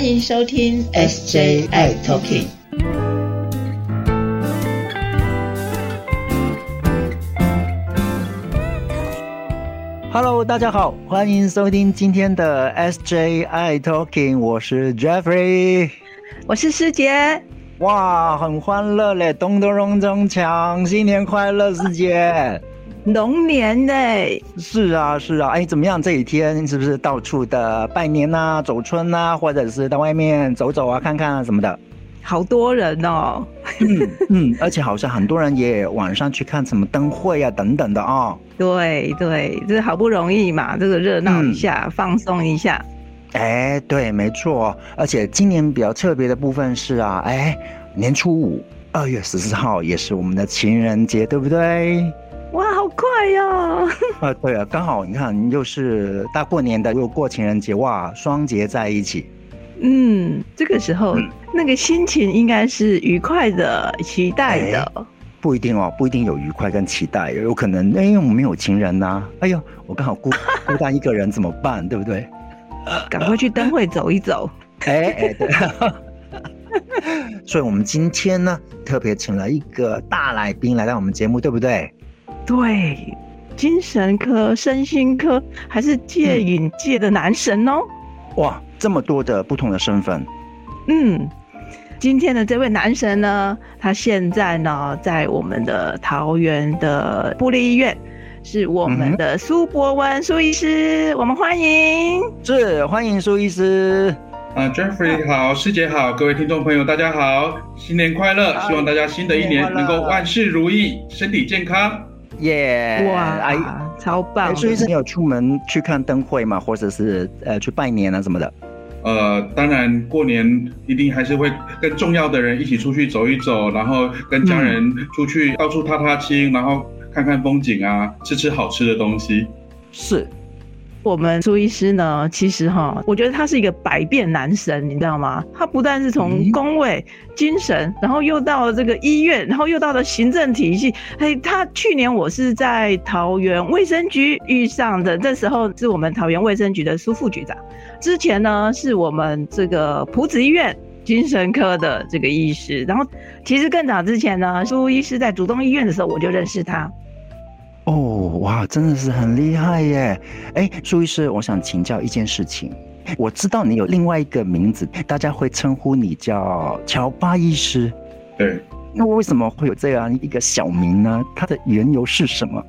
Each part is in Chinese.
欢迎收听 SJI Talking。Hello，大家好，欢迎收听今天的 SJI Talking，我是 Jeffrey，我是师姐。哇，很欢乐嘞，咚咚咚咚锵，新年快乐，师姐。龙年嘞，是啊是啊，哎，怎么样？这几天是不是到处的拜年呐、走春呐，或者是到外面走走啊、看看啊什么的？好多人哦。嗯嗯，而且好像很多人也晚上去看什么灯会啊等等的啊。对对，这好不容易嘛，这个热闹一下，放松一下。哎，对，没错。而且今年比较特别的部分是啊，哎，年初五，二月十四号也是我们的情人节，对不对？哇，好快呀！啊，对啊，刚好你看，又是大过年的，又过情人节，哇，双节在一起。嗯，这个时候那个心情应该是愉快的、期待的。不一定哦，不一定有愉快跟期待，有可能因为我们没有情人呐。哎呦，我刚好孤 孤单一个人怎么办？对不对？赶快去灯会走一走。哎哎，对。所以我们今天呢，特别请了一个大来宾来到我们节目，对不对？对，精神科、身心科，还是戒瘾界的男神哦！哇，这么多的不同的身份。嗯，今天的这位男神呢，他现在呢在我们的桃园的布利医院，是我们的苏博文苏医师，我们欢迎，是欢迎苏医师。啊，Jeffrey 好，师姐好，各位听众朋友大家好，新年快乐！希望大家新的一年能够万事如意，身体健康。耶！哇，哎，超棒！所以是你有出门去看灯会吗？或者是呃去拜年啊什么的？呃，当然过年一定还是会跟重要的人一起出去走一走，然后跟家人出去到处踏踏青，然后看看风景啊，吃吃好吃的东西。是。我们苏医师呢，其实哈，我觉得他是一个百变男神，你知道吗？他不但是从工位、精神，然后又到了这个医院，然后又到了行政体系。嘿，他去年我是在桃园卫生局遇上的，那时候是我们桃园卫生局的苏副局长。之前呢，是我们这个埔子医院精神科的这个医师。然后，其实更早之前呢，苏医师在主动医院的时候，我就认识他。哦，哇，真的是很厉害耶！哎，苏医师，我想请教一件事情。我知道你有另外一个名字，大家会称呼你叫乔巴医师。对，那为什么会有这样一个小名呢？它的缘由是什么？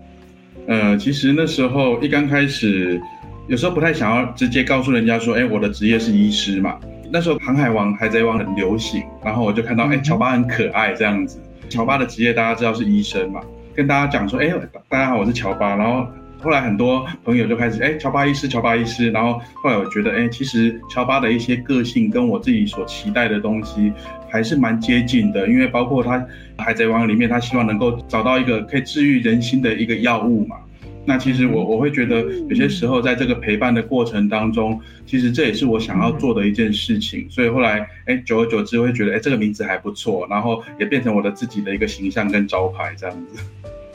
呃，其实那时候一刚开始，有时候不太想要直接告诉人家说，哎，我的职业是医师嘛。那时候《航海王》《海贼王》很流行，然后我就看到，哎，乔巴很可爱这样子。乔巴的职业大家知道是医生嘛。跟大家讲说，哎，大家好，我是乔巴。然后后来很多朋友就开始，哎，乔巴医师，乔巴医师。然后后来我觉得，哎，其实乔巴的一些个性跟我自己所期待的东西还是蛮接近的，因为包括他《海贼王》里面，他希望能够找到一个可以治愈人心的一个药物嘛。那其实我我会觉得，有些时候在这个陪伴的过程当中，其实这也是我想要做的一件事情。所以后来，哎，久而久之会觉得，哎，这个名字还不错，然后也变成我的自己的一个形象跟招牌这样子。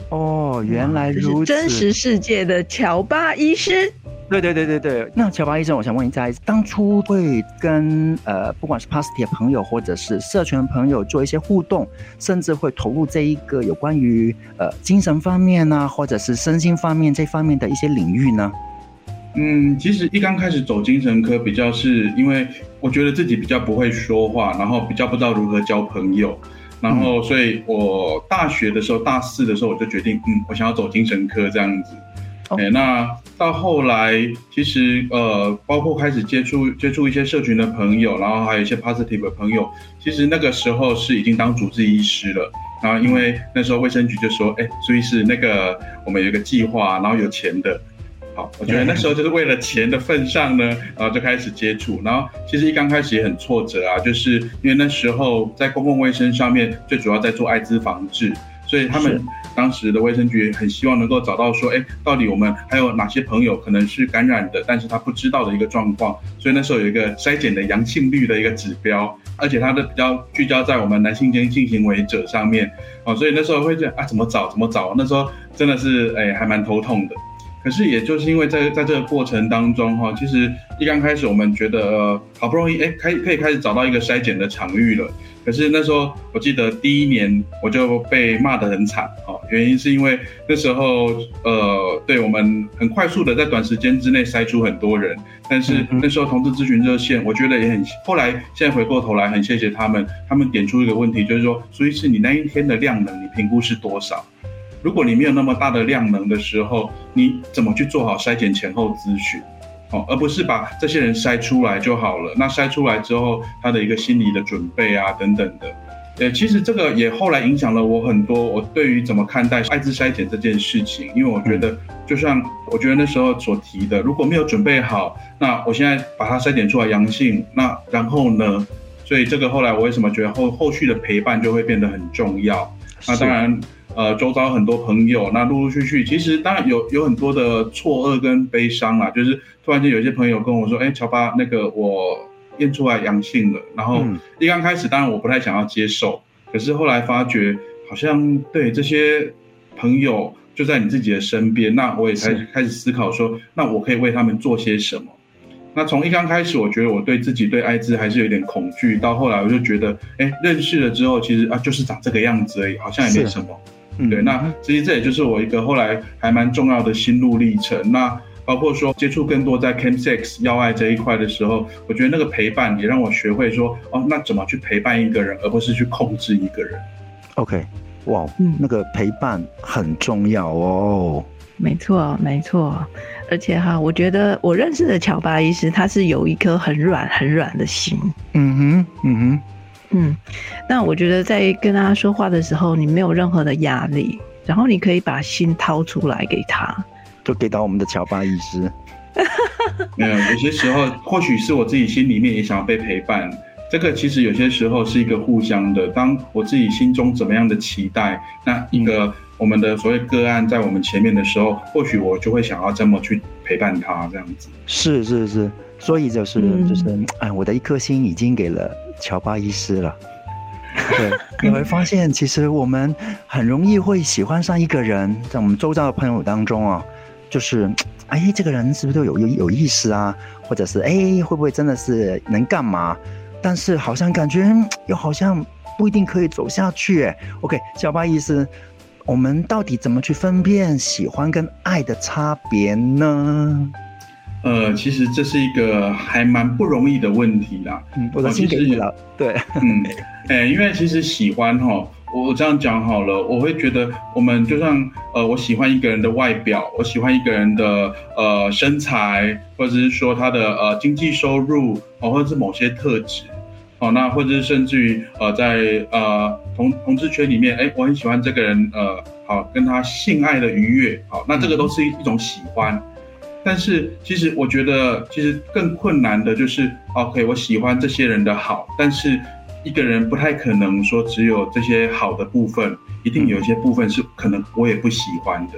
哦，原来如此，真实世界的乔巴医师。对对对对对，那乔巴医生，我想问一下，当初会跟呃，不管是 Positive 朋友或者是社群朋友做一些互动，甚至会投入这一个有关于呃精神方面呢，或者是身心方面这方面的一些领域呢？嗯，其实一刚开始走精神科，比较是因为我觉得自己比较不会说话，然后比较不知道如何交朋友，然后所以我大学的时候，大四的时候我就决定，嗯，我想要走精神科这样子。哎，那到后来，其实呃，包括开始接触接触一些社群的朋友，然后还有一些 positive 的朋友，其实那个时候是已经当主治医师了。然后因为那时候卫生局就说，哎，苏医师那个我们有一个计划，然后有钱的。好，我觉得那时候就是为了钱的份上呢，然后就开始接触。然后其实一刚开始也很挫折啊，就是因为那时候在公共卫生上面，最主要在做艾滋防治。所以他们当时的卫生局很希望能够找到说，哎，到底我们还有哪些朋友可能是感染的，但是他不知道的一个状况。所以那时候有一个筛检的阳性率的一个指标，而且它的比较聚焦在我们男性间性行为者上面，哦，所以那时候会觉得啊，怎么找怎么找？那时候真的是哎，还蛮头痛的。可是也就是因为在在这个过程当中哈，其实一刚开始我们觉得呃好不容易哎开可以开始找到一个筛检的场域了。可是那时候，我记得第一年我就被骂得很惨哦，原因是因为那时候，呃，对我们很快速的在短时间之内筛出很多人，但是那时候同志咨询热线，我觉得也很，后来现在回过头来很谢谢他们，他们点出一个问题，就是说，苏医师，你那一天的量能，你评估是多少？如果你没有那么大的量能的时候，你怎么去做好筛检前后咨询？哦，而不是把这些人筛出来就好了。那筛出来之后，他的一个心理的准备啊，等等的，呃，其实这个也后来影响了我很多。我对于怎么看待艾滋筛检这件事情，因为我觉得，就像我觉得那时候所提的，如果没有准备好，那我现在把它筛检出来阳性，那然后呢？所以这个后来我为什么觉得后后续的陪伴就会变得很重要？那当然。呃，周遭很多朋友，那陆陆续续，其实当然有有很多的错愕跟悲伤啊，就是突然间有些朋友跟我说，哎，乔巴，那个我验出来阳性了，然后一刚开始，当然我不太想要接受，可是后来发觉，好像对这些朋友就在你自己的身边，那我也才开始思考说，那我可以为他们做些什么。那从一刚开始，我觉得我对自己对艾滋还是有点恐惧，到后来我就觉得，哎，认识了之后，其实啊，就是长这个样子而已，好像也没什么。对，那其实这也就是我一个后来还蛮重要的心路历程。那包括说接触更多在 chemsex 要爱这一块的时候，我觉得那个陪伴也让我学会说，哦，那怎么去陪伴一个人，而不是去控制一个人。OK，哇，那个陪伴很重要哦。没错，没错。而且哈，我觉得我认识的乔巴医师，他是有一颗很软很软的心。嗯哼，嗯哼。嗯，那我觉得在跟他说话的时候，你没有任何的压力，然后你可以把心掏出来给他，就给到我们的乔巴医师。没有，有些时候或许是我自己心里面也想要被陪伴，这个其实有些时候是一个互相的。当我自己心中怎么样的期待，那一个我们的所谓个案在我们前面的时候，或许我就会想要这么去陪伴他，这样子。是是是，所以就是就是，哎，我的一颗心已经给了。乔巴医师了，对，你会发现其实我们很容易会喜欢上一个人，在我们周遭的朋友当中啊，就是哎，这个人是不是都有有有意思啊？或者是哎，会不会真的是能干嘛？但是好像感觉又好像不一定可以走下去。哎，OK，乔巴医师，我们到底怎么去分辨喜欢跟爱的差别呢？呃，其实这是一个还蛮不容易的问题啦。嗯，我的心给你了。对，嗯，哎，因为其实喜欢哈，我这样讲好了，我会觉得我们就像呃，我喜欢一个人的外表，我喜欢一个人的呃身材，或者是说他的呃经济收入，哦，或者是某些特质，哦，那或者是甚至于呃在呃同同志圈里面，哎，我很喜欢这个人，呃，好跟他性爱的愉悦，好，那这个都是一一种喜欢。但是其实我觉得，其实更困难的就是，OK，我喜欢这些人的好，但是一个人不太可能说只有这些好的部分，一定有一些部分是可能我也不喜欢的。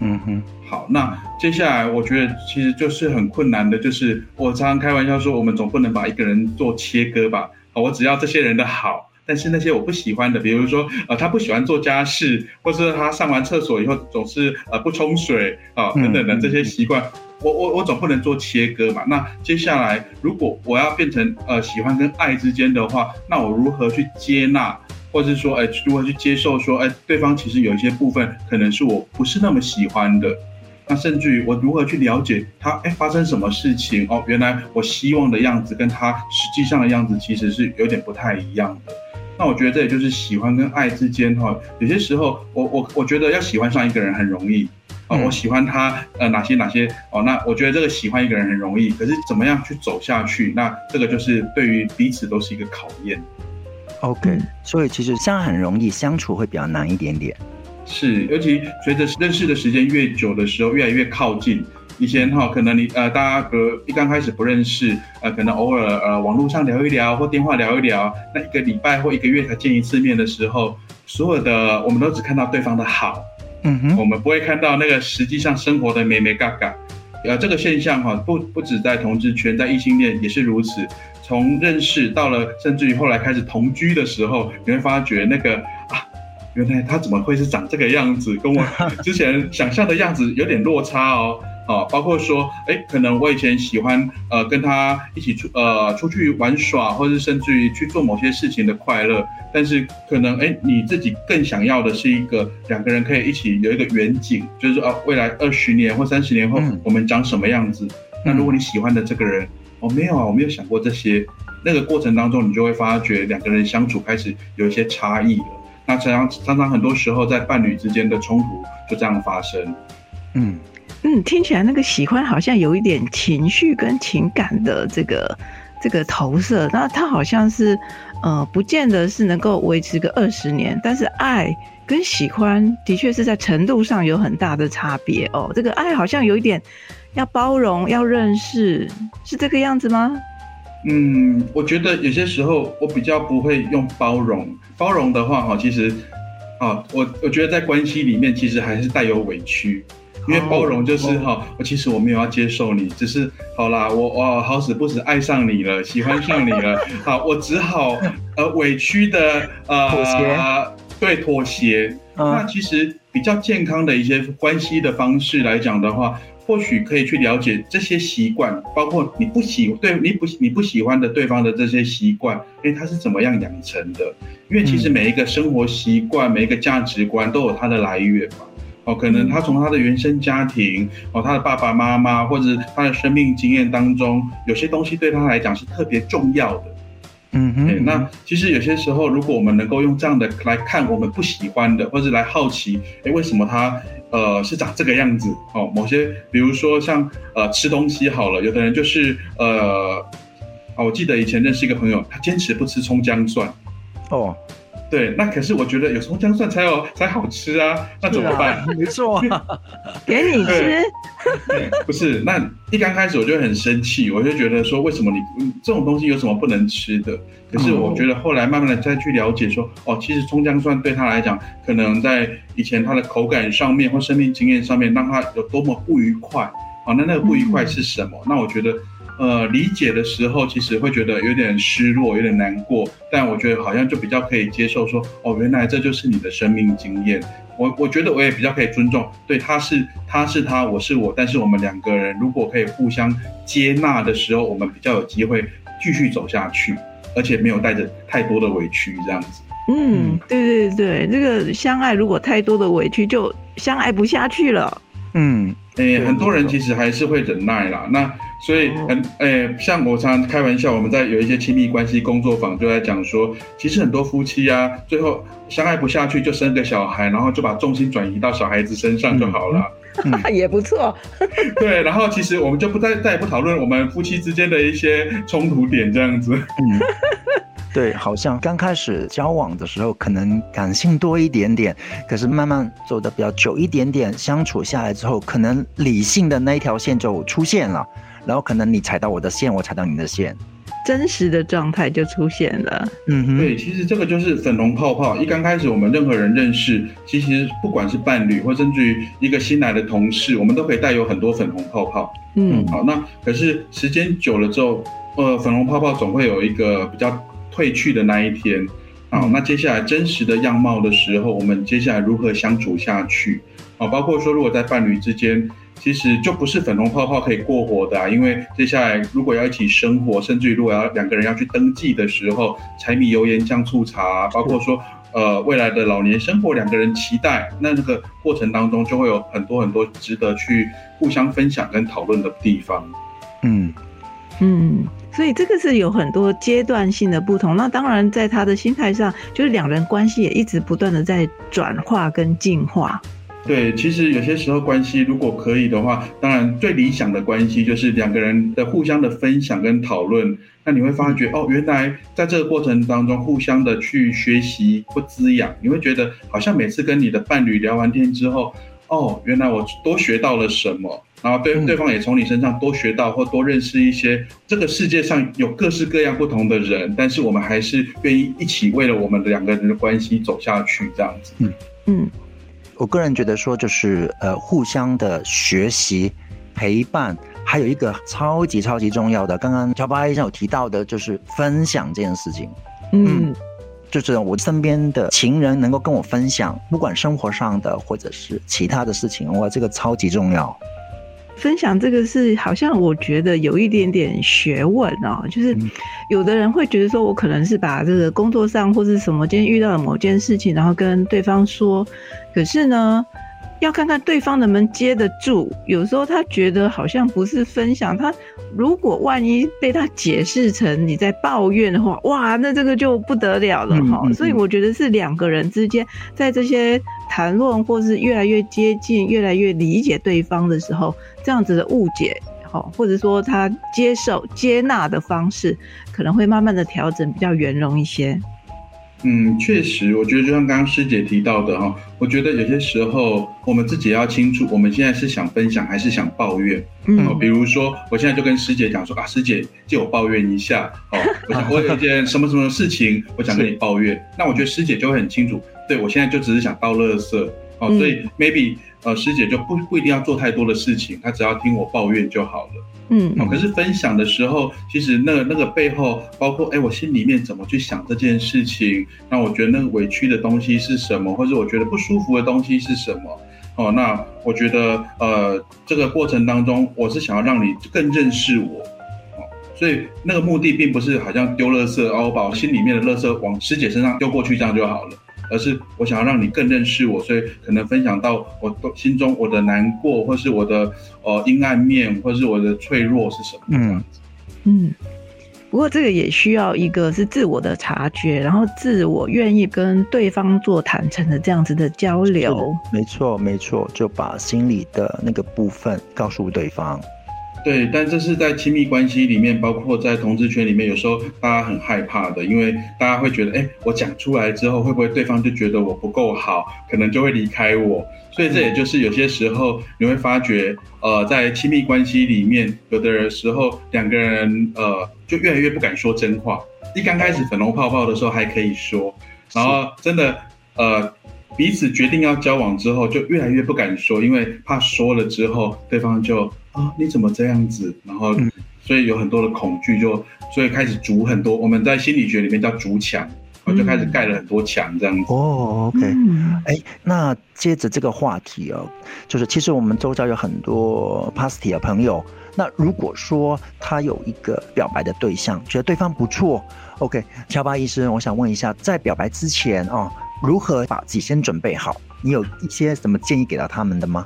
嗯哼，好，那接下来我觉得其实就是很困难的，就是我常常开玩笑说，我们总不能把一个人做切割吧？我只要这些人的好。但是那些我不喜欢的，比如说，呃，他不喜欢做家事，或是他上完厕所以后总是呃不冲水啊等等的这些习惯，我我我总不能做切割嘛。那接下来如果我要变成呃喜欢跟爱之间的话，那我如何去接纳，或者是说，哎，如何去接受说，哎，对方其实有一些部分可能是我不是那么喜欢的，那甚至于我如何去了解他，哎，发生什么事情哦，原来我希望的样子跟他实际上的样子其实是有点不太一样的。那我觉得这也就是喜欢跟爱之间哈，有些时候我我我觉得要喜欢上一个人很容易啊，我喜欢他呃哪些哪些哦，那我觉得这个喜欢一个人很容易，可是怎么样去走下去，那这个就是对于彼此都是一个考验。OK，所以其实这样很容易，相处会比较难一点点。是，尤其随着认识的时间越久的时候，越来越靠近。以前哈，可能你呃，大家呃一刚开始不认识，呃，可能偶尔呃网络上聊一聊或电话聊一聊，那一个礼拜或一个月才见一次面的时候，所有的我们都只看到对方的好，哼，我们不会看到那个实际上生活的美美嘎嘎，呃，这个现象哈，不不止在同志圈，在异性恋也是如此。从认识到了，甚至于后来开始同居的时候，你会发觉那个啊。原来他怎么会是长这个样子，跟我之前想象的样子有点落差哦。啊，包括说，哎，可能我以前喜欢呃跟他一起出呃出去玩耍，或者是甚至于去做某些事情的快乐，但是可能哎你自己更想要的是一个两个人可以一起有一个远景，就是说啊未来二十年或三十年后我们长什么样子。那如果你喜欢的这个人，哦没有啊，我没有想过这些，那个过程当中你就会发觉两个人相处开始有一些差异了。那常常常常很多时候在伴侣之间的冲突就这样发生，嗯。嗯，听起来那个喜欢好像有一点情绪跟情感的这个这个投射，那它好像是呃，不见得是能够维持个二十年，但是爱跟喜欢的确是在程度上有很大的差别哦。这个爱好像有一点要包容、要认识，是这个样子吗？嗯，我觉得有些时候我比较不会用包容，包容的话哈，其实啊，我我觉得在关系里面其实还是带有委屈。因为包容就是哈，我其实我没有要接受你，只是好啦，我我好死不死爱上你了，喜欢上你了，好，我只好呃委屈的呃妥协，对妥协。那其实比较健康的一些关系的方式来讲的话，或许可以去了解这些习惯，包括你不喜对你不你不喜欢的对方的这些习惯，因为，他是怎么样养成的？因为其实每一个生活习惯，每一个价值观都有它的来源嘛。哦，可能他从他的原生家庭，哦，他的爸爸妈妈，或者他的生命经验当中，有些东西对他来讲是特别重要的。嗯哼，那其实有些时候，如果我们能够用这样的来看我们不喜欢的，或者来好奇，哎，为什么他呃是长这个样子？哦，某些比如说像呃吃东西好了，有的人就是呃，啊，我记得以前认识一个朋友，他坚持不吃葱姜蒜。哦。对，那可是我觉得有葱姜蒜才有才好吃啊，那怎么办？没错，给你吃。不是，那一刚开始我就很生气，我就觉得说，为什么你这种东西有什么不能吃的？可是我觉得后来慢慢的再去了解说，哦，其实葱姜蒜对他来讲，可能在以前他的口感上面或生命经验上面，让他有多么不愉快。好，那那个不愉快是什么？那我觉得。呃，理解的时候其实会觉得有点失落，有点难过，但我觉得好像就比较可以接受，说哦，原来这就是你的生命经验。我我觉得我也比较可以尊重，对，他是他是他，我是我，但是我们两个人如果可以互相接纳的时候，我们比较有机会继续走下去，而且没有带着太多的委屈这样子。嗯，对对对，这个相爱如果太多的委屈，就相爱不下去了。嗯，诶，很多人其实还是会忍耐啦。那所以很诶，像我常常开玩笑，我们在有一些亲密关系工作坊就在讲说，其实很多夫妻啊，最后相爱不下去就生个小孩，然后就把重心转移到小孩子身上就好了，也不错。对，然后其实我们就不再再也不讨论我们夫妻之间的一些冲突点这样子。嗯。对，好像刚开始交往的时候可能感性多一点点，可是慢慢走的比较久一点点，相处下来之后，可能理性的那一条线就出现了，然后可能你踩到我的线，我踩到你的线，真实的状态就出现了。嗯哼，对，其实这个就是粉红泡泡。一刚开始我们任何人认识，其实不管是伴侣，或甚至于一个新来的同事，我们都可以带有很多粉红泡泡。嗯，好，那可是时间久了之后，呃，粉红泡泡总会有一个比较。褪去的那一天，好，那接下来真实的样貌的时候，我们接下来如何相处下去？啊，包括说，如果在伴侣之间，其实就不是粉红泡泡可以过活的啊，因为接下来如果要一起生活，甚至于如果要两个人要去登记的时候，柴米油盐酱醋茶，包括说，呃，未来的老年生活，两个人期待，那这个过程当中就会有很多很多值得去互相分享跟讨论的地方。嗯嗯。所以这个是有很多阶段性的不同。那当然，在他的心态上，就是两人关系也一直不断的在转化跟进化。对，其实有些时候关系如果可以的话，当然最理想的关系就是两个人的互相的分享跟讨论。那你会发觉哦，原来在这个过程当中，互相的去学习或滋养，你会觉得好像每次跟你的伴侣聊完天之后，哦，原来我多学到了什么。然后对对方也从你身上多学到或多认识一些这个世界上有各式各样不同的人，但是我们还是愿意一起为了我们两个人的关系走下去这样子。嗯嗯，我个人觉得说就是呃互相的学习陪伴，还有一个超级超级重要的，刚刚乔巴医生有提到的就是分享这件事情。嗯。就是我身边的情人能够跟我分享，不管生活上的或者是其他的事情，哇，这个超级重要。分享这个是好像我觉得有一点点学问哦，就是有的人会觉得说，我可能是把这个工作上或是什么今天遇到了某件事情，然后跟对方说，可是呢。要看看对方能不能接得住，有时候他觉得好像不是分享，他如果万一被他解释成你在抱怨的话，哇，那这个就不得了了哈。所以我觉得是两个人之间在这些谈论或是越来越接近、越来越理解对方的时候，这样子的误解，好，或者说他接受、接纳的方式，可能会慢慢的调整，比较圆融一些。嗯，确实，我觉得就像刚刚师姐提到的哈，我觉得有些时候我们自己要清楚，我们现在是想分享还是想抱怨。嗯，比如说我现在就跟师姐讲说啊，师姐借我抱怨一下哦，我想我有一件什么什么事情，我想跟你抱怨。那我觉得师姐就会很清楚，对我现在就只是想倒垃圾哦，所以 maybe 呃师姐就不不一定要做太多的事情，她只要听我抱怨就好了。嗯，可是分享的时候，其实那个那个背后，包括哎，我心里面怎么去想这件事情？那我觉得那个委屈的东西是什么，或者我觉得不舒服的东西是什么？哦，那我觉得呃，这个过程当中，我是想要让你更认识我，哦，所以那个目的并不是好像丢垃圾，然后把我心里面的垃圾往师姐身上丢过去，这样就好了。而是我想要让你更认识我，所以可能分享到我心中我的难过，或是我的呃阴暗面，或是我的脆弱是什么？嗯嗯。不过这个也需要一个是自我的察觉，然后自我愿意跟对方做坦诚的这样子的交流。没错没错，就把心里的那个部分告诉对方。对，但这是在亲密关系里面，包括在同志圈里面，有时候大家很害怕的，因为大家会觉得，哎，我讲出来之后，会不会对方就觉得我不够好，可能就会离开我？所以这也就是有些时候你会发觉，呃，在亲密关系里面，有的时候两个人，呃，就越来越不敢说真话。一刚开始粉红泡泡的时候还可以说，然后真的，呃，彼此决定要交往之后，就越来越不敢说，因为怕说了之后，对方就。啊，你怎么这样子？然后，所以有很多的恐惧，就所以开始筑很多。我们在心理学里面叫筑墙，我就开始盖了很多墙这样子。哦，OK，哎，那接着这个话题哦，就是其实我们周遭有很多 p a s t y 的朋友。那如果说他有一个表白的对象，觉得对方不错，OK，乔巴医生，我想问一下，在表白之前啊，如何把自己先准备好？你有一些什么建议给到他们的吗？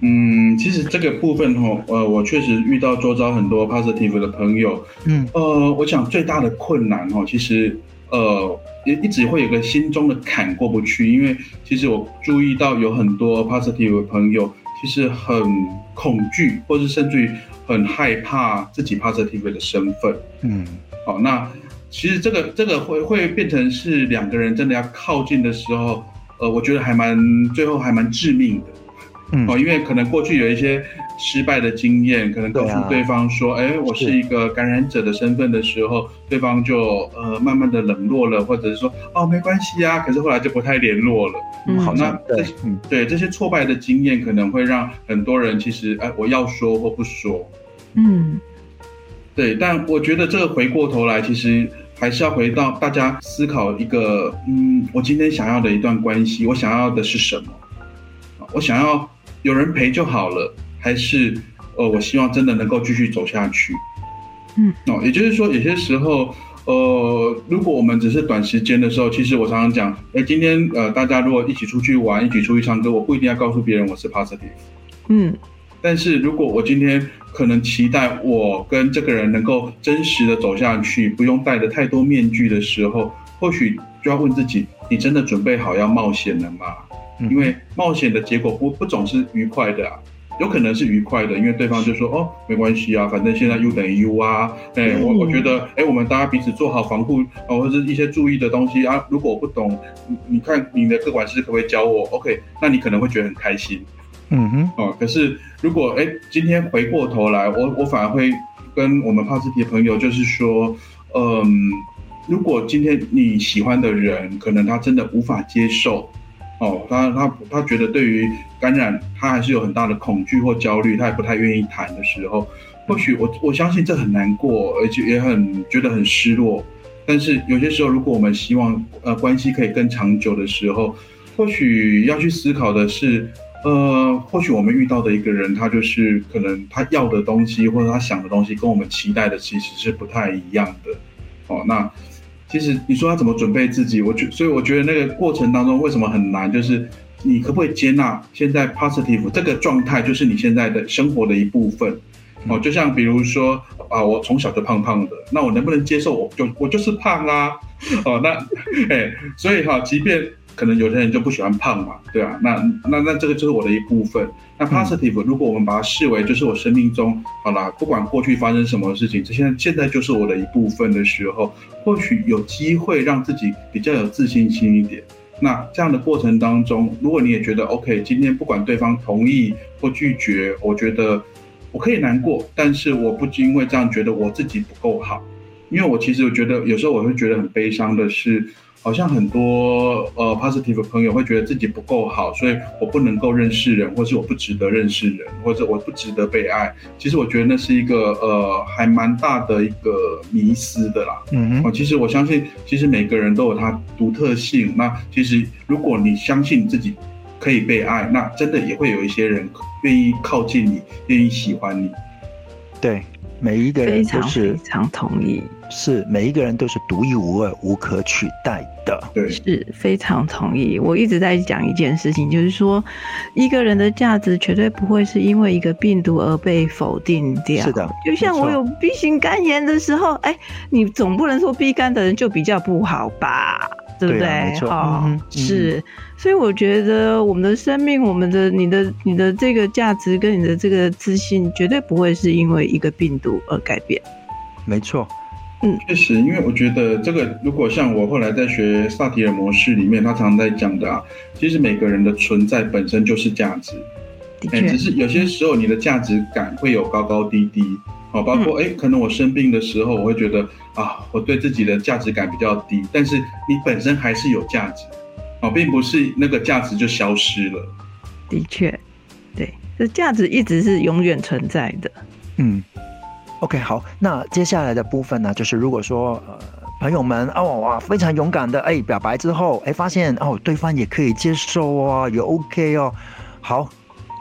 嗯，其实这个部分哈，呃，我确实遇到周遭很多 positive 的朋友，嗯，呃，我想最大的困难哈，其实呃，也一直会有个心中的坎过不去，因为其实我注意到有很多 positive 的朋友，其实很恐惧，或是甚至于很害怕自己 positive 的身份，嗯，好，那其实这个这个会会变成是两个人真的要靠近的时候，呃，我觉得还蛮最后还蛮致命的。嗯哦，因为可能过去有一些失败的经验，可能告诉对方说：“哎，我是一个感染者的身份”的时候，对方就呃慢慢的冷落了，或者是说：“哦，没关系啊。”可是后来就不太联络了。嗯，好，那对，对这些挫败的经验，可能会让很多人其实哎，我要说或不说。嗯，对，但我觉得这个回过头来，其实还是要回到大家思考一个：嗯，我今天想要的一段关系，我想要的是什么？我想要。有人陪就好了，还是，呃，我希望真的能够继续走下去。嗯，哦，也就是说，有些时候，呃，如果我们只是短时间的时候，其实我常常讲，哎，今天呃，大家如果一起出去玩，一起出去唱歌，我不一定要告诉别人我是 positive。嗯，但是如果我今天可能期待我跟这个人能够真实的走下去，不用戴着太多面具的时候，或许就要问自己，你真的准备好要冒险了吗？因为冒险的结果不不总是愉快的啊，有可能是愉快的，因为对方就说哦没关系啊，反正现在 U 等于 U 啊，哎我我觉得哎我们大家彼此做好防护哦或者一些注意的东西啊，如果我不懂，你你看你的各管师可不可以教我？OK，那你可能会觉得很开心，嗯哼哦，可是如果哎今天回过头来，我我反而会跟我们帕斯提的朋友就是说，嗯，如果今天你喜欢的人可能他真的无法接受。哦，他他他觉得对于感染，他还是有很大的恐惧或焦虑，他也不太愿意谈的时候，或许我我相信这很难过，而且也很觉得很失落。但是有些时候，如果我们希望呃关系可以更长久的时候，或许要去思考的是，呃，或许我们遇到的一个人，他就是可能他要的东西或者他想的东西，跟我们期待的其实是不太一样的。哦，那其实你说他怎么准备自己，我觉所以我觉得那个过程当中为什么很难，就是你可不可以接纳现在 positive 这个状态，就是你现在的生活的一部分。哦，就像比如说啊，我从小就胖胖的，那我能不能接受？我就我就是胖啊。哦，那 哎，所以哈，即便可能有些人就不喜欢胖嘛，对啊，那那那这个就是我的一部分。那 positive 如果我们把它视为就是我生命中好啦，不管过去发生什么事情，这现在现在就是我的一部分的时候，或许有机会让自己比较有自信心一点。那这样的过程当中，如果你也觉得 OK，今天不管对方同意或拒绝，我觉得。我可以难过，但是我不因为这样觉得我自己不够好，因为我其实我觉得有时候我会觉得很悲伤的是，好像很多呃 positive 朋友会觉得自己不够好，所以我不能够认识人，或是我不值得认识人，或者我不值得被爱。其实我觉得那是一个呃还蛮大的一个迷思的啦。嗯哼，其实我相信，其实每个人都有他独特性。那其实如果你相信自己。可以被爱，那真的也会有一些人愿意靠近你，愿意喜欢你。对，每一个人都是非常同意，是每一个人都是独一无二、无可取代的。对，是非常同意。我一直在讲一件事情，就是说，一个人的价值绝对不会是因为一个病毒而被否定掉。是的，就像我有 B 型肝炎的时候，哎，你总不能说 B 肝的人就比较不好吧？对不对？没错，是。所以我觉得我们的生命，我们的你的你的这个价值跟你的这个自信，绝对不会是因为一个病毒而改变。没错，嗯，确实，因为我觉得这个，如果像我后来在学萨提尔模式里面，他常常在讲的啊，其实每个人的存在本身就是价值。哎，只是有些时候你的价值感会有高高低低。哦，包括哎，可能我生病的时候，我会觉得啊，我对自己的价值感比较低，但是你本身还是有价值。哦，并不是那个价值就消失了。的确，对，这价值一直是永远存在的。嗯，OK，好，那接下来的部分呢，就是如果说呃朋友们哦哇非常勇敢的哎表白之后哎发现哦对方也可以接受哦也 OK 哦，好。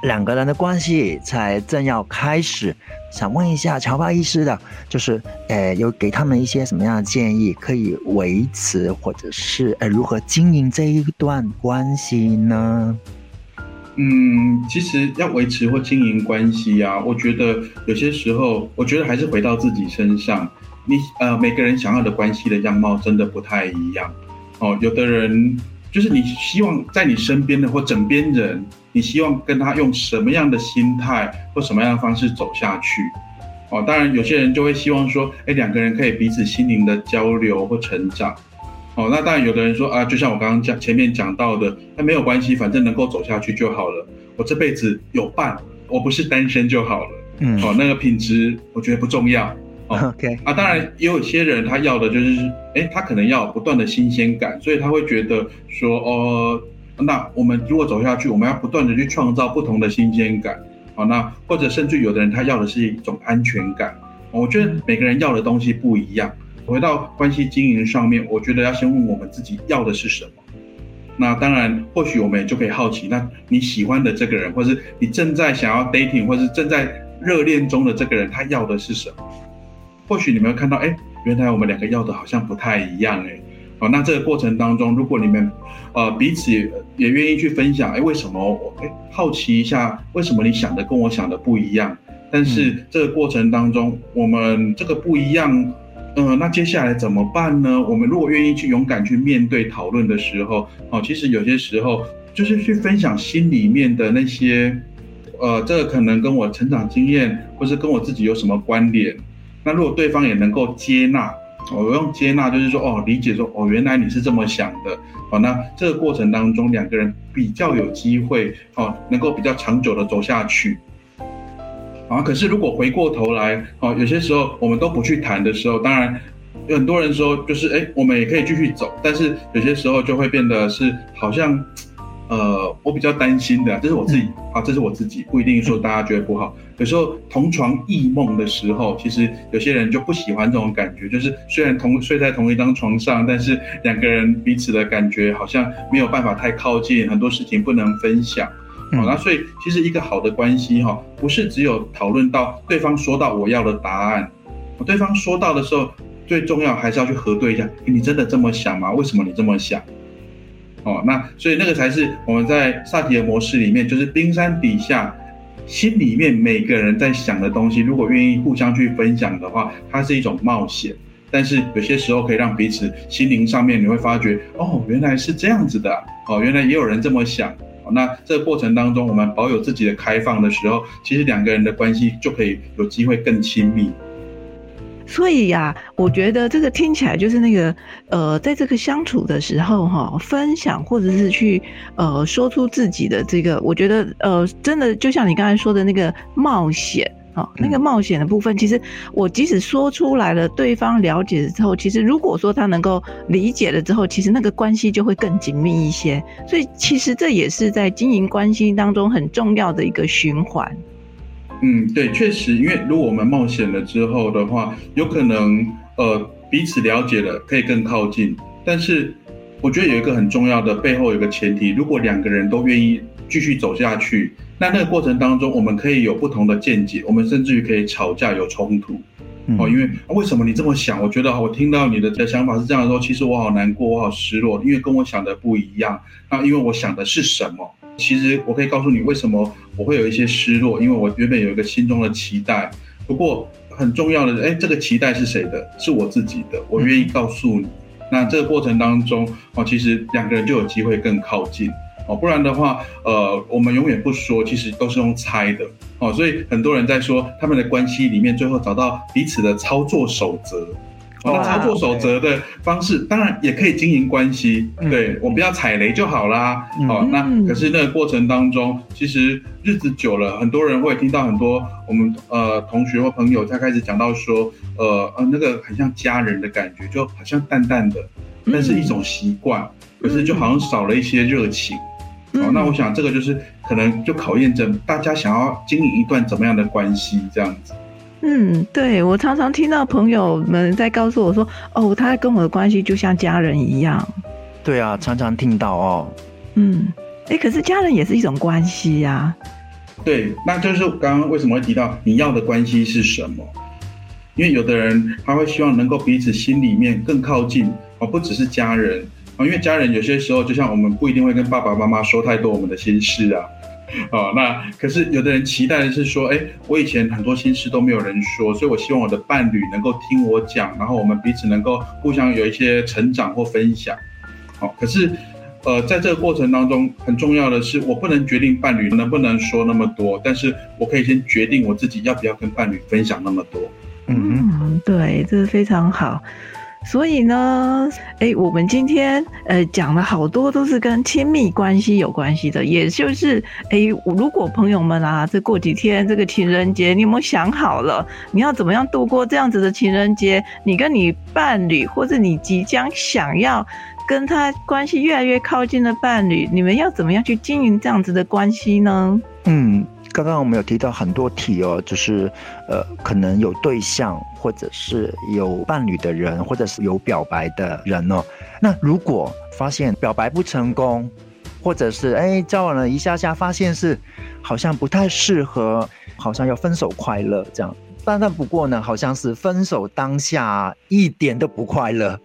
两个人的关系才正要开始，想问一下乔巴医师的，就是，呃，有给他们一些什么样的建议，可以维持或者是呃如何经营这一段关系呢？嗯，其实要维持或经营关系啊，我觉得有些时候，我觉得还是回到自己身上。你呃，每个人想要的关系的样貌真的不太一样哦，有的人。就是你希望在你身边的或枕边人，你希望跟他用什么样的心态或什么样的方式走下去？哦，当然有些人就会希望说，哎，两个人可以彼此心灵的交流或成长。哦，那当然有的人说啊，就像我刚刚讲前面讲到的，那没有关系，反正能够走下去就好了。我这辈子有伴，我不是单身就好了。嗯，哦，那个品质我觉得不重要。哦 OK 啊，当然也有些人他要的就是，哎，他可能要不断的新鲜感，所以他会觉得说，哦，那我们如果走下去，我们要不断的去创造不同的新鲜感，好，那或者甚至有的人他要的是一种安全感，我觉得每个人要的东西不一样。回到关系经营上面，我觉得要先问我们自己要的是什么。那当然，或许我们也就可以好奇，那你喜欢的这个人，或是你正在想要 dating，或是正在热恋中的这个人，他要的是什么？或许你们会看到，哎，原来我们两个要的好像不太一样，哎，好，那这个过程当中，如果你们，呃，彼此也愿意去分享，哎，为什么我，哎，好奇一下，为什么你想的跟我想的不一样？但是这个过程当中，我们这个不一样，嗯，那接下来怎么办呢？我们如果愿意去勇敢去面对讨论的时候，哦，其实有些时候就是去分享心里面的那些，呃，这个可能跟我成长经验，或是跟我自己有什么关联。那如果对方也能够接纳，我用接纳就是说，哦，理解说，哦，原来你是这么想的，好，那这个过程当中两个人比较有机会，哦，能够比较长久的走下去，啊，可是如果回过头来，哦，有些时候我们都不去谈的时候，当然有很多人说，就是，哎，我们也可以继续走，但是有些时候就会变得是好像呃，我比较担心的，这是我自己啊，这是我自己，不一定说大家觉得不好。有时候同床异梦的时候，其实有些人就不喜欢这种感觉，就是虽然同睡在同一张床上，但是两个人彼此的感觉好像没有办法太靠近，很多事情不能分享。好，那所以其实一个好的关系哈，不是只有讨论到对方说到我要的答案，对方说到的时候，最重要还是要去核对一下，你真的这么想吗？为什么你这么想？哦，那所以那个才是我们在萨提的模式里面，就是冰山底下心里面每个人在想的东西，如果愿意互相去分享的话，它是一种冒险。但是有些时候可以让彼此心灵上面你会发觉，哦，原来是这样子的，哦，原来也有人这么想。那这个过程当中，我们保有自己的开放的时候，其实两个人的关系就可以有机会更亲密。所以呀，我觉得这个听起来就是那个，呃，在这个相处的时候哈，分享或者是去呃说出自己的这个，我觉得呃，真的就像你刚才说的那个冒险啊，那个冒险的部分，其实我即使说出来了，对方了解了之后，其实如果说他能够理解了之后，其实那个关系就会更紧密一些。所以其实这也是在经营关系当中很重要的一个循环。嗯，对，确实，因为如果我们冒险了之后的话，有可能呃彼此了解了，可以更靠近。但是我觉得有一个很重要的背后有一个前提，如果两个人都愿意继续走下去，那那个过程当中我们可以有不同的见解，我们甚至于可以吵架有冲突。哦，因为为什么你这么想？我觉得我听到你的的想法是这样的时候，其实我好难过，我好失落，因为跟我想的不一样。那因为我想的是什么？其实我可以告诉你为什么我会有一些失落，因为我原本有一个心中的期待。不过很重要的，哎，这个期待是谁的？是我自己的，我愿意告诉你。那这个过程当中，哦，其实两个人就有机会更靠近。哦，不然的话，呃，我们永远不说，其实都是用猜的。哦，所以很多人在说他们的关系里面，最后找到彼此的操作守则。那操作守则的方式，当然也可以经营关系。对我不要踩雷就好啦。哦，那可是那个过程当中，其实日子久了，很多人会听到很多我们呃同学或朋友在开始讲到说，呃呃那个很像家人的感觉，就好像淡淡的，但是一种习惯，可是就好像少了一些热情。哦，那我想这个就是可能就考验着大家想要经营一段怎么样的关系这样子。嗯，对，我常常听到朋友们在告诉我说，哦，他跟我的关系就像家人一样。对啊，常常听到哦。嗯，哎，可是家人也是一种关系呀。对，那就是刚刚为什么会提到你要的关系是什么？因为有的人他会希望能够彼此心里面更靠近，哦，不只是家人啊，因为家人有些时候就像我们不一定会跟爸爸妈妈说太多我们的心事啊。哦，那可是有的人期待的是说，哎，我以前很多心事都没有人说，所以我希望我的伴侣能够听我讲，然后我们彼此能够互相有一些成长或分享。好，可是，呃，在这个过程当中，很重要的是，我不能决定伴侣能不能说那么多，但是我可以先决定我自己要不要跟伴侣分享那么多。嗯，对，这是非常好。所以呢，哎，我们今天呃讲了好多都是跟亲密关系有关系的，也就是哎，如果朋友们啊，这过几天这个情人节，你有没有想好了，你要怎么样度过这样子的情人节？你跟你伴侣，或者你即将想要跟他关系越来越靠近的伴侣，你们要怎么样去经营这样子的关系呢？嗯。刚刚我们有提到很多题哦，就是呃，可能有对象，或者是有伴侣的人，或者是有表白的人哦。那如果发现表白不成功，或者是哎交往了一下下，发现是好像不太适合，好像要分手快乐这样。但但不过呢，好像是分手当下一点都不快乐。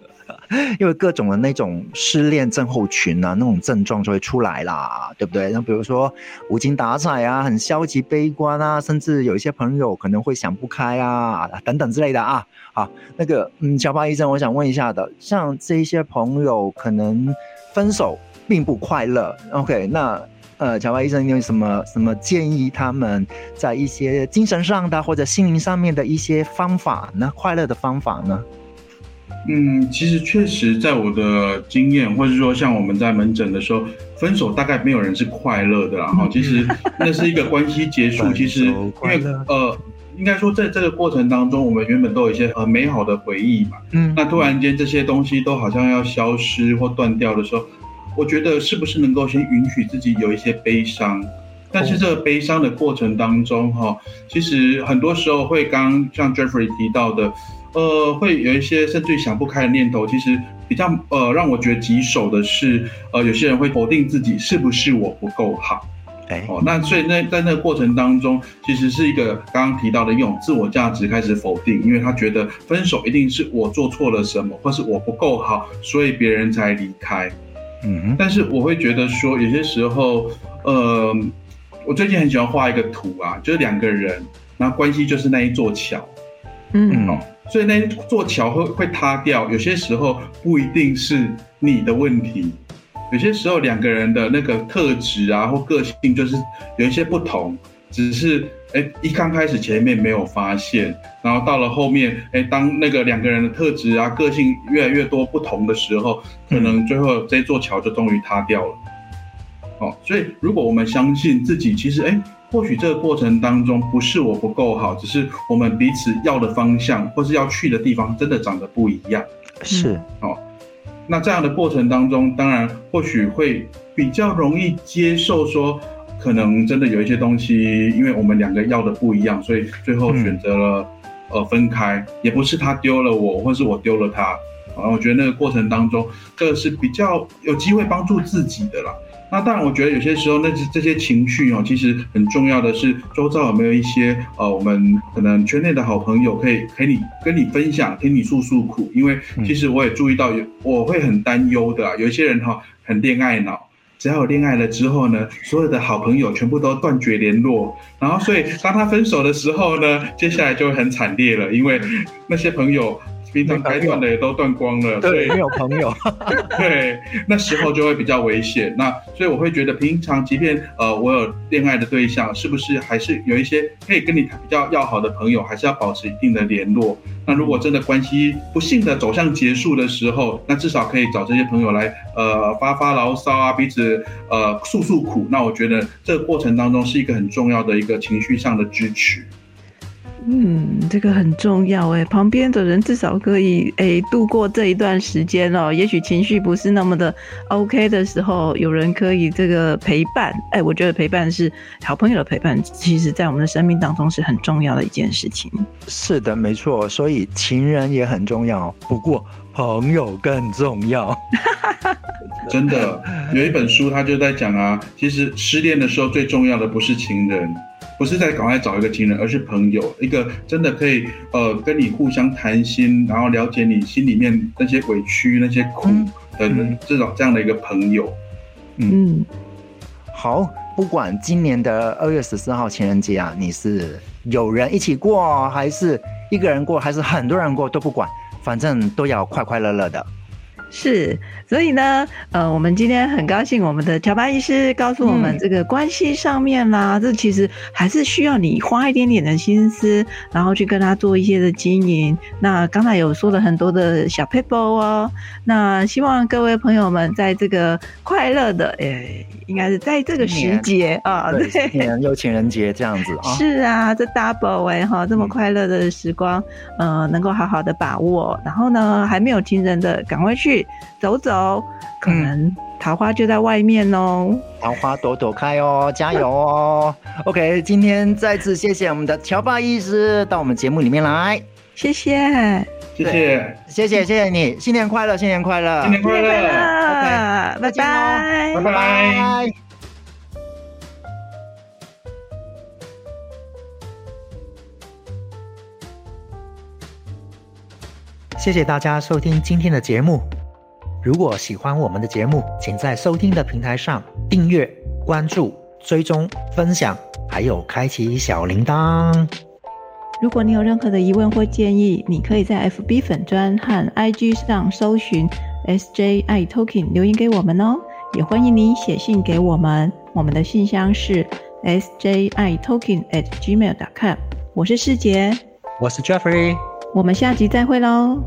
因为各种的那种失恋症候群啊，那种症状就会出来啦，对不对？那比如说无精打采啊，很消极悲观啊，甚至有一些朋友可能会想不开啊，等等之类的啊。好，那个嗯，小巴医生，我想问一下的，像这些朋友可能分手并不快乐，OK？那呃，小巴医生你有什么什么建议他们在一些精神上的或者心灵上面的一些方法呢？快乐的方法呢？嗯，其实确实，在我的经验，或者说像我们在门诊的时候，分手大概没有人是快乐的，然后其实那是一个关系结束。其实因为呃，应该说在这个过程当中，我们原本都有一些很美好的回忆嘛。嗯。那突然间这些东西都好像要消失或断掉的时候，我觉得是不是能够先允许自己有一些悲伤？但是这个悲伤的过程当中，哈，其实很多时候会刚像 Jeffrey 提到的，呃，会有一些甚至于想不开的念头。其实比较呃让我觉得棘手的是，呃，有些人会否定自己是不是我不够好。哎，哦，那所以那在那个过程当中，其实是一个刚刚提到的一种自我价值开始否定，因为他觉得分手一定是我做错了什么，或是我不够好，所以别人才离开。嗯，但是我会觉得说，有些时候，呃，我最近很喜欢画一个图啊，就是两个人，然后关系就是那一座桥，嗯，哦，所以那座桥会会塌掉，有些时候不一定是你的问题。有些时候两个人的那个特质啊或个性就是有一些不同，只是哎一刚开始前面没有发现，然后到了后面哎当那个两个人的特质啊个性越来越多不同的时候，可能最后这座桥就终于塌掉了。哦，所以如果我们相信自己，其实哎或许这个过程当中不是我不够好，只是我们彼此要的方向或是要去的地方真的长得不一样。是哦。那这样的过程当中，当然或许会比较容易接受，说可能真的有一些东西，因为我们两个要的不一样，所以最后选择了呃分开，也不是他丢了我，或是我丢了他，啊，我觉得那个过程当中，这个是比较有机会帮助自己的啦。那当然，我觉得有些时候，那这些情绪哦，其实很重要的是，周遭有没有一些呃，我们可能圈内的好朋友，可以陪你跟你分享，听你诉诉苦。因为其实我也注意到，有我会很担忧的，有一些人哈，很恋爱脑，只要有恋爱了之后呢，所有的好朋友全部都断绝联络，然后所以当他分手的时候呢，接下来就会很惨烈了，因为那些朋友。平常该断的也都断光了，对，没有朋友，对，那时候就会比较危险。那所以我会觉得，平常即便呃我有恋爱的对象，是不是还是有一些可以跟你比较要好的朋友，还是要保持一定的联络？那如果真的关系不幸的走向结束的时候，那至少可以找这些朋友来呃发发牢骚啊，彼此呃诉诉苦。那我觉得这个过程当中是一个很重要的一个情绪上的支持。嗯，这个很重要哎，旁边的人至少可以哎度过这一段时间哦。也许情绪不是那么的 OK 的时候，有人可以这个陪伴。哎，我觉得陪伴是好朋友的陪伴，其实在我们的生命当中是很重要的一件事情。是的，没错。所以情人也很重要，不过朋友更重要。真的，有一本书他就在讲啊，其实失恋的时候最重要的不是情人。不是在赶快找一个情人，而是朋友，一个真的可以呃跟你互相谈心，然后了解你心里面那些委屈、那些苦的这种这样的一个朋友。嗯，好，不管今年的二月十四号情人节啊，你是有人一起过，还是一个人过，还是很多人过，都不管，反正都要快快乐乐的。是，所以呢，呃，我们今天很高兴，我们的乔巴医师告诉我们，这个关系上面啦，这其实还是需要你花一点点的心思，然后去跟他做一些的经营。那刚才有说了很多的小 paper 哦，那希望各位朋友们在这个快乐的，诶，应该是在这个时节啊，对，情人又情人节这样子啊，是啊，这 double 哎哈，这么快乐的时光，呃，能够好好的把握。然后呢，还没有情人的，赶快去。走走，可能桃花就在外面哦。桃花朵朵开哦，加油哦。OK，今天再次谢谢我们的乔爸医师到我们节目里面来，谢谢，谢谢，谢谢，谢谢你，新年快乐，新年快乐，新年快乐，OK，拜拜，拜拜。谢谢大家收听今天的节目。如果喜欢我们的节目，请在收听的平台上订阅、关注、追踪、分享，还有开启小铃铛。如果你有任何的疑问或建议，你可以在 FB 粉专和 IG 上搜寻 SJI Talking 留言给我们哦。也欢迎你写信给我们，我们的信箱是 SJI Talking at gmail.com。我是世杰，我是 Jeffrey。我们下集再会喽。